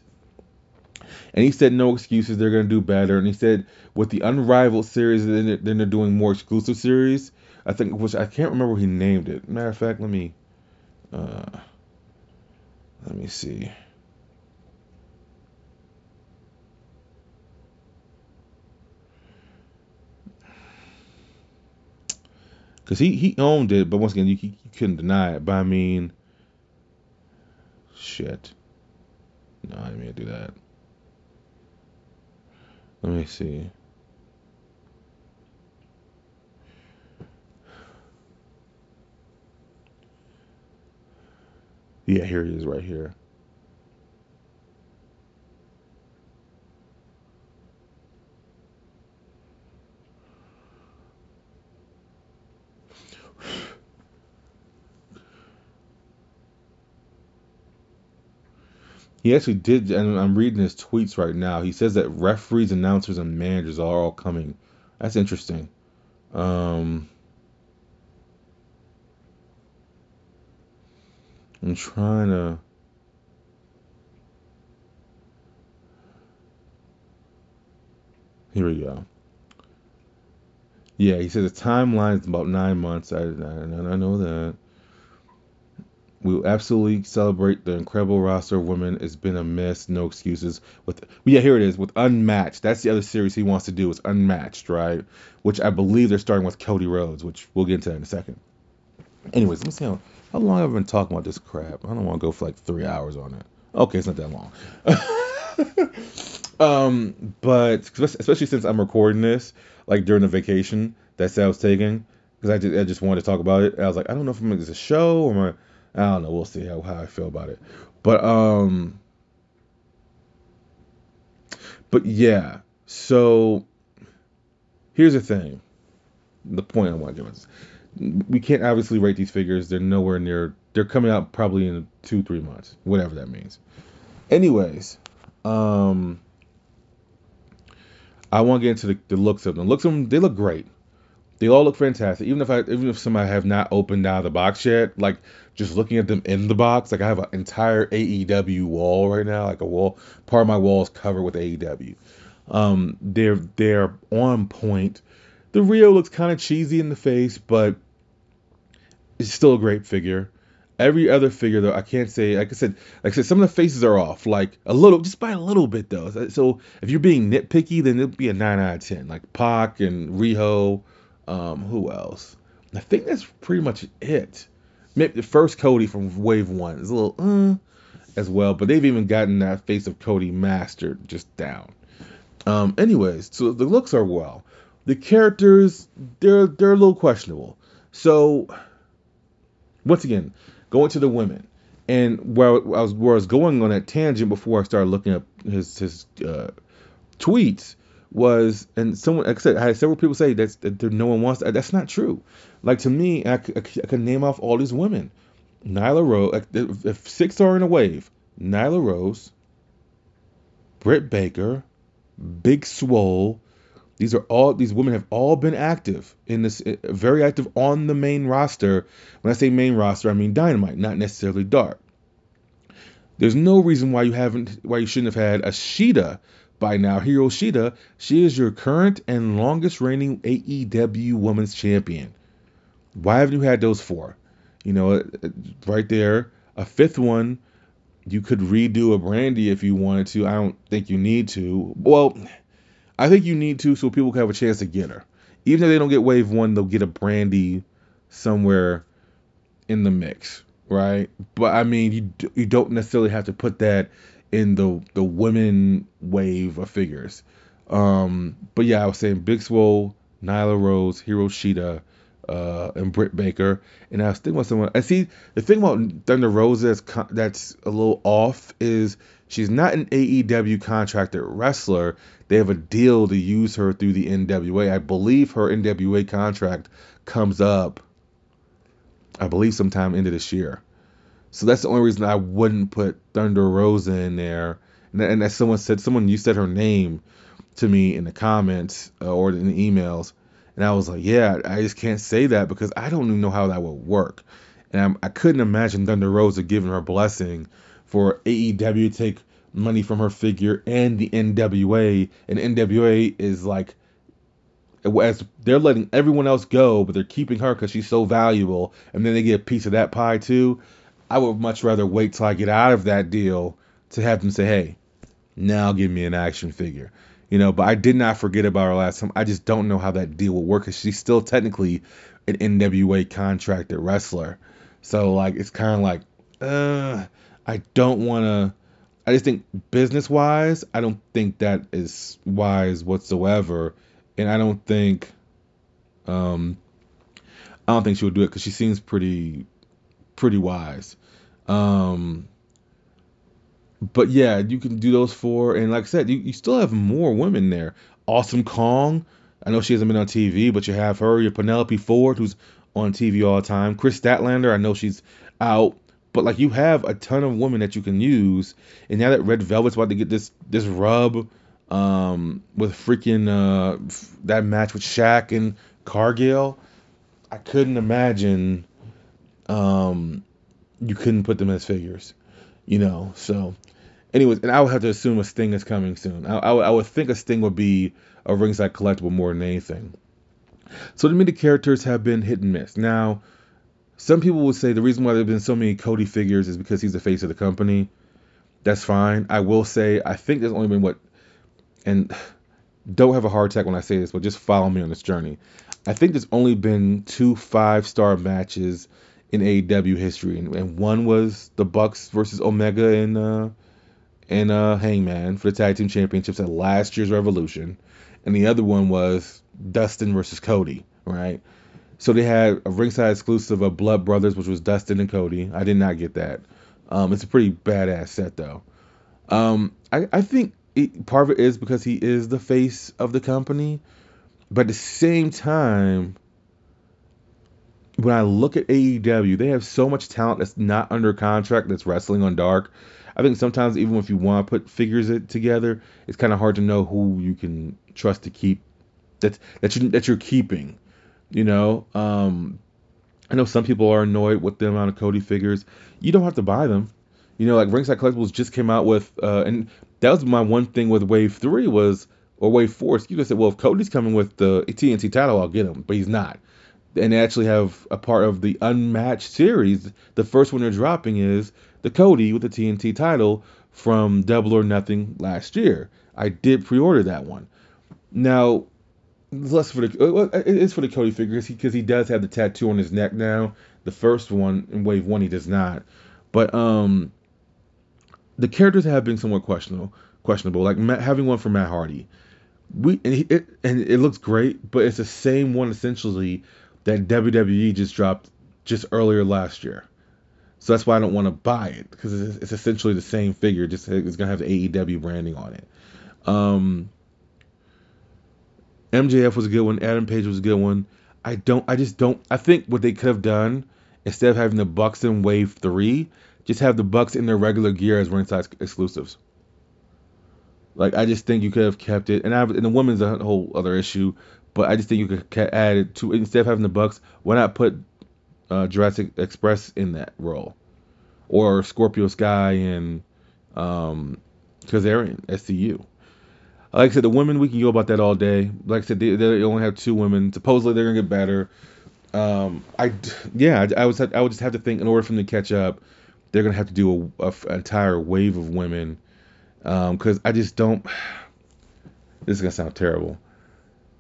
And he said no excuses. They're going to do better. And he said with the Unrivaled series, then they're doing more exclusive series. I think, which I can't remember he named it. Matter of fact, let me, uh, let me see. because he he owned it, but once again, you, you couldn't deny it. But I mean, shit. No, I didn't mean to do that. Let me see. Yeah, here he is right here. He actually did, and I'm reading his tweets right now. He says that referees, announcers, and managers are all coming. That's interesting. Um, I'm trying to. Here we go. Yeah, he says the timeline is about nine months. I, I, I know that. We will absolutely celebrate the incredible roster of women. It's been a mess, no excuses. With yeah, here it is with Unmatched. That's the other series he wants to do. Is Unmatched, right? Which I believe they're starting with Cody Rhodes, which we'll get into in a second. Anyways, let me see how, how long I've been talking about this crap. I don't want to go for like three hours on it. Okay, it's not that long. [laughs] um, but especially since I'm recording this like during the vacation that I was taking, because I just, I just wanted to talk about it. I was like, I don't know if I'm it's a show or my I don't know. We'll see how, how I feel about it. But um but yeah. So here's the thing. The point I want to give is we can't obviously rate these figures. They're nowhere near they're coming out probably in 2 3 months, whatever that means. Anyways, um I want to get into the, the looks of them. The looks of them, they look great. They all look fantastic. Even if I even if some I have not opened out of the box yet, like just looking at them in the box, like I have an entire AEW wall right now, like a wall. Part of my wall is covered with AEW. Um, they're they're on point. The Riho looks kind of cheesy in the face, but it's still a great figure. Every other figure though, I can't say. Like I said, like I said, some of the faces are off, like a little, just by a little bit though. So if you're being nitpicky, then it'll be a nine out of ten. Like Pac and Riho, um, who else? I think that's pretty much it. Maybe the first Cody from Wave One is a little uh, as well, but they've even gotten that face of Cody mastered just down. Um, anyways, so the looks are well. The characters, they're they're a little questionable. So once again, going to the women, and where I was where I was going on that tangent before I started looking up his his uh, tweets was, and someone like I said, I had several people say that no one wants. That. That's not true. Like to me, I, I, I could name off all these women. Nyla Rose, if six are in a wave, Nyla Rose, Britt Baker, Big Swole. These are all these women have all been active in this uh, very active on the main roster. When I say main roster, I mean Dynamite, not necessarily Dark. There's no reason why you haven't why you shouldn't have had a Shida by now. Hiro Shida, she is your current and longest reigning AEW Women's Champion. Why haven't you had those four? You know, uh, uh, right there, a fifth one. You could redo a Brandi if you wanted to. I don't think you need to. Well, I think you need to so people can have a chance to get her. Even if they don't get Wave One, they'll get a Brandi somewhere in the mix, right? But I mean, you you don't necessarily have to put that in the the women wave of figures. Um, but yeah, I was saying Big Swole, Nyla Rose, Hiro Shida, uh, and Britt Baker. And I was thinking about someone. I see the thing about Thunder Rosa that's that's a little off is she's not an AEW contracted wrestler. They have a deal to use her through the NWA. I believe her NWA contract comes up. I believe sometime into this year. So that's the only reason I wouldn't put Thunder Rosa in there. And, and as someone said, someone you said her name to me in the comments uh, or in the emails, and I was like, yeah, I just can't say that because I don't even know how that would work. And I'm, I couldn't imagine Thunder Rosa giving her blessing for AEW to take money from her figure and the NWA. And NWA is like as they're letting everyone else go, but they're keeping her because she's so valuable, and then they get a piece of that pie too. I would much rather wait till I get out of that deal to have them say, "Hey, now give me an action figure," you know. But I did not forget about her last time. I just don't know how that deal will work because she's still technically an NWA contracted wrestler. So like, it's kind of like, uh, I don't want to. I just think business wise, I don't think that is wise whatsoever, and I don't think, um, I don't think she would do it because she seems pretty, pretty wise. Um, but yeah, you can do those four, and like I said, you, you still have more women there. Awesome Kong, I know she hasn't been on TV, but you have her. Your Penelope Ford, who's on TV all the time. Kris Statlander, I know she's out, but like you have a ton of women that you can use. And now that Red Velvet's about to get this this rub, um, with freaking uh that match with Shaq and Cargill, I couldn't imagine, um, you couldn't put them as figures, you know. So, anyways, and I would have to assume a Sting is coming soon. I, I, would- I would think a Sting would be a ringside collectible more than anything. So to me, the characters have been hit and miss. Now, some people would say the reason why there have been so many Cody figures is because he's the face of the company. That's fine. I will say I think there's only been what, and [sighs] don't have a heart attack when I say this, but just follow me on this journey. I think there's only been two five star matches in AEW history, and, and one was the Bucks versus Omega and uh, and uh, Hangman for the tag team championships at last year's Revolution, and the other one was Dustin versus Cody, right? So they had a ringside exclusive of Blood Brothers, which was Dustin and Cody. I did not get that. Um, it's a pretty badass set though. Um, I, I think it, part of it is because he is the face of the company, but at the same time, when I look at AEW, they have so much talent that's not under contract that's wrestling on Dark. I think sometimes even if you want to put figures it together, it's kind of hard to know who you can trust to keep that that you that you're keeping. You know, um, I know some people are annoyed with the amount of Cody figures. You don't have to buy them. You know, like Ringside Collectibles just came out with, uh, and that was my one thing with Wave Three was, or Wave Four. You could say, well, if Cody's coming with the TNT title, I'll get him, but he's not. And they actually have a part of the Unmatched series. The first one they're dropping is the Cody with the TNT title from Double or Nothing last year. I did pre-order that one. Now, less for the it's for the Cody figure because he, he does have the tattoo on his neck now. The first one in Wave One he does not, but um, the characters have been somewhat questionable. Questionable, like Matt, having one for Matt Hardy. We and, he, it, and it looks great, but it's the same one essentially that WWE just dropped just earlier last year. So that's why I don't want to buy it because it's, it's, essentially the same figure, just it's gonna have the AEW branding on it. Um, MJF was a good one. Adam Page was a good one. I don't. I just don't. I think what they could have done instead of having the Bucks in Wave Three, just have the Bucks in their regular gear as ringside exclusives. Like I just think you could have kept it, and I and the women's a whole other issue, but I just think you could add it to instead of having the Bucks, why not put uh, Jurassic Express in that role, or Scorpio Sky and um, in SCU. Like I said, the women we can go about that all day. Like I said, they, they only have two women. Supposedly they're gonna get better. Um, I yeah, I, I I would just have to think in order for them to catch up, they're gonna have to do a, a an entire wave of women. Because um, I just don't. [sighs] This is gonna sound terrible,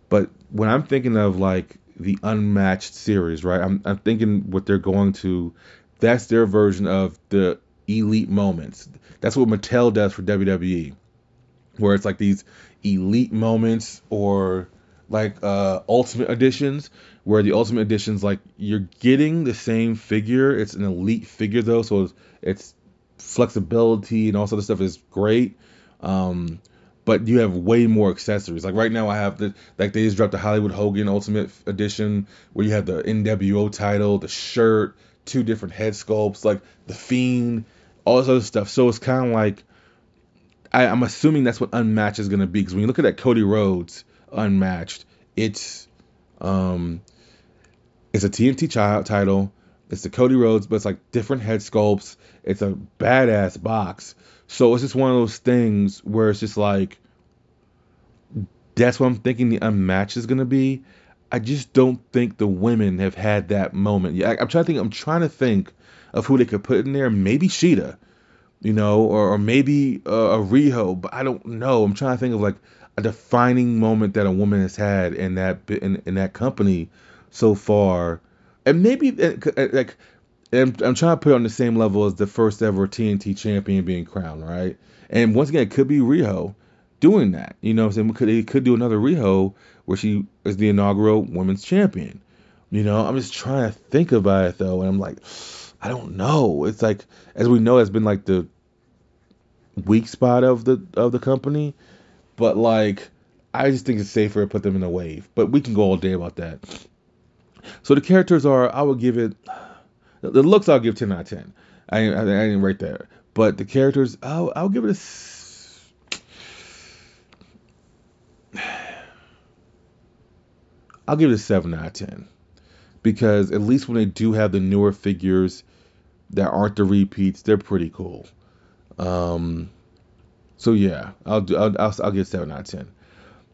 but when I'm thinking of like the unmatched series, right? I'm I'm thinking what they're going to. That's their version of the elite moments. That's what Mattel does for WWE where it's like these elite moments or like uh ultimate editions where the ultimate editions like you're getting the same figure it's an elite figure though so it's, it's flexibility and all sort of stuff is great um but you have way more accessories like right now i have the like they just dropped the hollywood hogan ultimate edition where you have the nwo title the shirt two different head sculpts like the fiend all this other stuff so it's kind of like I, am assuming that's what Unmatched is to be because when you look at that Cody Rhodes Unmatched, it's um, it's a TNT child title. It's the Cody Rhodes, but it's like different head sculpts. It's a badass box. So it's just one of those things where it's just like that's what I'm thinking the unmatched is gonna be. I just don't think the women have had that moment. Yeah, I, am trying to think. I'm trying to think of who they could put in there. Maybe Shida you know, or, or maybe a, a Riho, but I don't know. I'm trying to think of like a defining moment that a woman has had in that in, in that company so far, and maybe uh, uh, like I'm, I'm trying to put it on the same level as the first ever TNT champion being crowned, right? And once again, it could be Riho doing that. You know, I'm saying we could, could do another Riho where she is the inaugural women's champion. You know, I'm just trying to think about it though, and I'm like, I don't know. It's like as we know, it's been like the weak spot of the of the company, but like I just think it's safer to put them in a wave. But we can go all day about that. So the characters are I would give it the looks I'll give ten out of ten. I I, I didn't rate there, but the characters I'll I'll give it a. I'll give it a seven out of ten because at least when they do have the newer figures that aren't the repeats, they're pretty cool. Um, so yeah, I'll do. I'll, I'll, I'll give seven out of ten.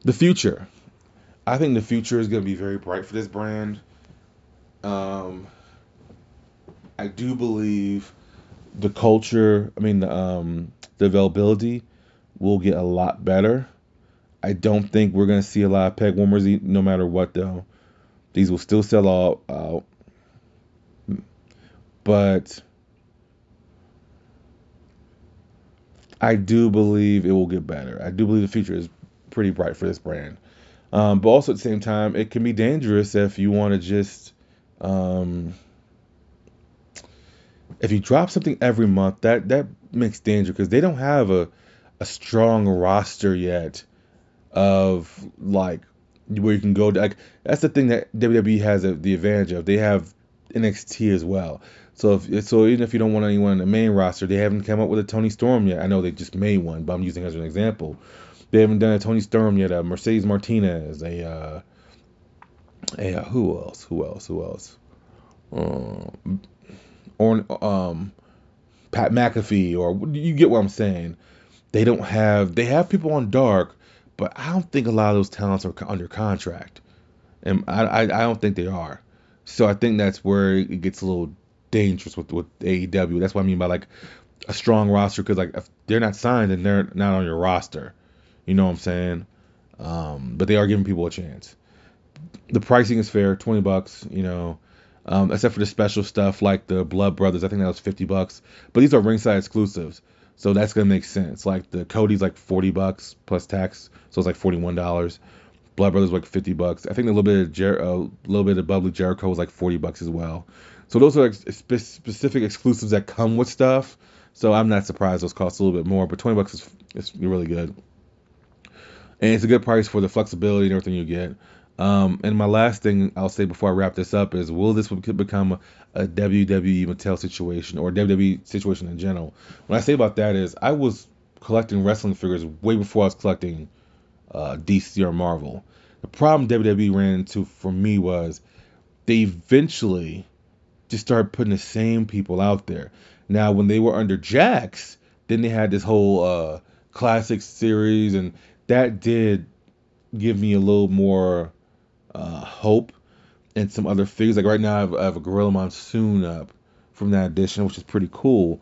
The future, I think the future is going to be very bright for this brand. Um, I do believe the culture. I mean, the um, the availability will get a lot better. I don't think we're going to see a lot of peg warmers, no matter what. Though these will still sell out, but I do believe it will get better. I do believe the future is pretty bright for this brand. Um, but also at the same time, it can be dangerous if you want to just, um, if you drop something every month, that that makes danger because they don't have a a strong roster yet of like where you can go. Like that's the thing that WWE has a, the advantage of. They have NXT as well. So if so, even if you don't want anyone in the main roster, they haven't come up with a Toni Storm yet. I know they just made one, but I'm using as an example. They haven't done a Toni Storm yet. A Mercedes Martinez, a uh, Yeah, who else? Who else? Who else? Um, or um, Pat McAfee, or you get what I'm saying. They don't have they have people on dark, but I don't think a lot of those talents are under contract, and I I, I don't think they are. So I think that's where it gets a little dangerous with with AEW. That's what I mean by like a strong roster because like if they're not signed and they're not on your roster, you know what I'm saying. Um, but they are giving people a chance. The pricing is fair, twenty bucks. You know, um, except for the special stuff like the Blood Brothers. I think that was 50 bucks. But these are ringside exclusives, so that's gonna make sense. Like the Cody's like 40 bucks plus tax, so it's like 41 dollars. Blood Brothers like 50 bucks. I think a little bit of Jer- a little bit of Bubbly Jericho was like 40 bucks as well. So those are specific exclusives that come with stuff. So I'm not surprised those cost a little bit more, but 20 bucks is, is really good. And it's a good price for the flexibility and everything you get. Um, and my last thing I'll say before I wrap this up is, will this become a, WWE Mattel situation or WWE situation in general? What I say about that is, I was collecting wrestling figures way before I was collecting uh, DC or Marvel. The problem WWE ran into for me was they eventually just started putting the same people out there. Now, when they were under Jakks, then they had this whole uh, classic series, and that did give me a little more uh, hope and some other figures. Like right now, I have, I have a Gorilla Monsoon up from that edition, which is pretty cool.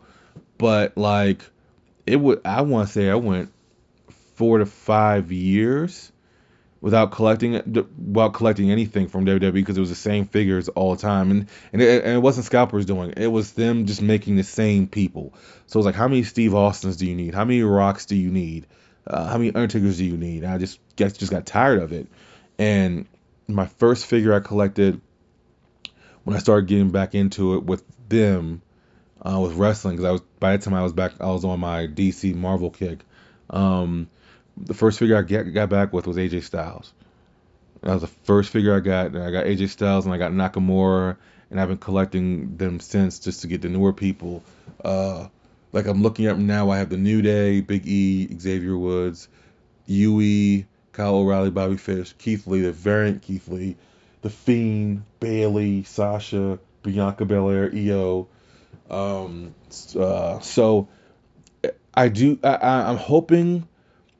But like, it would I want to say I went four to five years without collecting without collecting anything from WWE because it was the same figures all the time, and and it, and it wasn't scalpers doing it. It was them just making the same people. So it's like, how many Steve Austins do you need? How many Rocks do you need? Uh, how many Undertakers do you need? And I just guess just got tired of it, and my first figure I collected when I started getting back into it with them uh, with wrestling because I was by the time I was back I was on my DC Marvel kick. Um, the first figure I get, got back with was AJ Styles. That was the first figure I got. I got AJ Styles and I got Nakamura, and I've been collecting them since just to get the newer people. Uh, like I'm looking up now, I have the New Day, Big E, Xavier Woods, Yui, Kyle O'Reilly, Bobby Fish, Keith Lee, the variant Keith Lee, The Fiend, Bayley, Sasha, Bianca Belair, Io. Um, uh, so I do. I, I'm hoping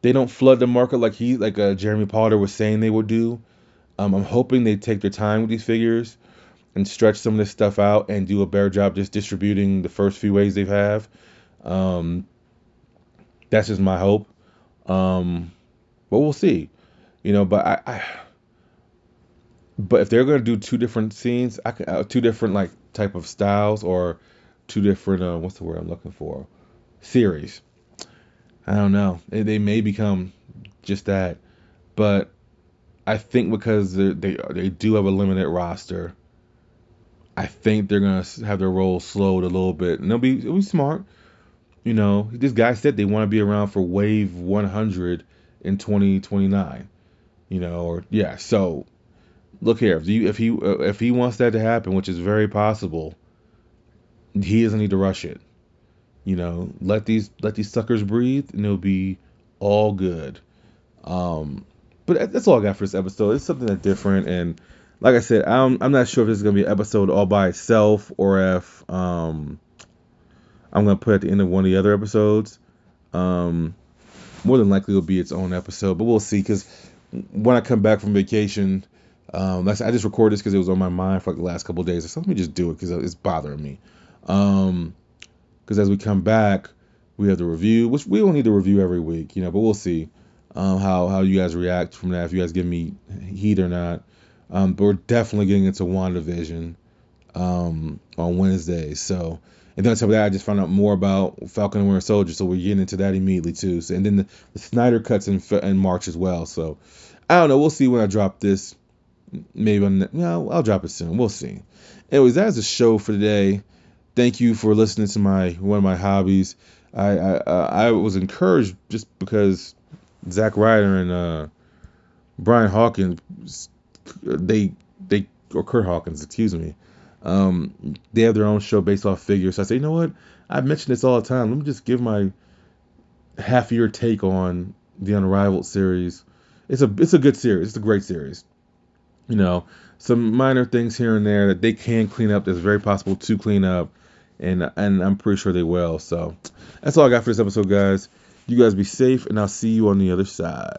they don't flood the market like he, like uh, Jeremy Padawer was saying they would do. Um, I'm hoping they take their time with these figures and stretch some of this stuff out and do a better job just distributing the first few ways they have. Um, that's just my hope. Um, but we'll see. You know, but I, I but if they're gonna do two different scenes, I can uh, two different like type of styles or two different uh, what's the word I'm looking for series. I don't know. They, they may become just that, but I think because they they do have a limited roster, I think they're gonna have their role slowed a little bit, and they'll be it'll be smart. You know, this guy said they want to be around for Wave 100 in 2029. You know, or yeah. So look here, if you if he if he wants that to happen, which is very possible, he doesn't need to rush it. You know, let these let these suckers breathe, and it'll be all good. Um, but that's all I got for this episode. It's something that's different, and like I said, I'm I'm not sure if this is gonna be an episode all by itself or if um I'm gonna put at the end of one of the other episodes. Um, more than likely it'll be its own episode, but we'll see. Because when I come back from vacation, um, I just recorded this because it was on my mind for like the last couple days. So let me just do it because it's bothering me. Um, because as we come back, we have the review, which we don't need to review every week, you know, but we'll see um, how how you guys react from that. If you guys give me heat or not. Um, but we're definitely getting into WandaVision um, on Wednesday. So and then on top of that, I just found out more about Falcon and Winter Soldier, so we're getting into that immediately too. So, and then the, the Snyder cuts in, in March as well. So I don't know. We'll see when I drop this. Maybe on, no, I'll drop it soon. We'll see. Anyways, that is the show for today. Thank you for listening to my one of my hobbies. I I, I was encouraged just because Zack Ryder and uh, Brian Hawkins they they or Curt Hawkins, excuse me um, they have their own show based off figures. So I say, you know what? I mention this all the time. Let me just give my half year take on the Unrivaled series. It's a it's a good series. It's a great series. You know, some minor things here and there that they can clean up. That's very possible to clean up, and and I'm pretty sure they will. So that's all I got for this episode, guys. You guys be safe, and I'll see you on the other side.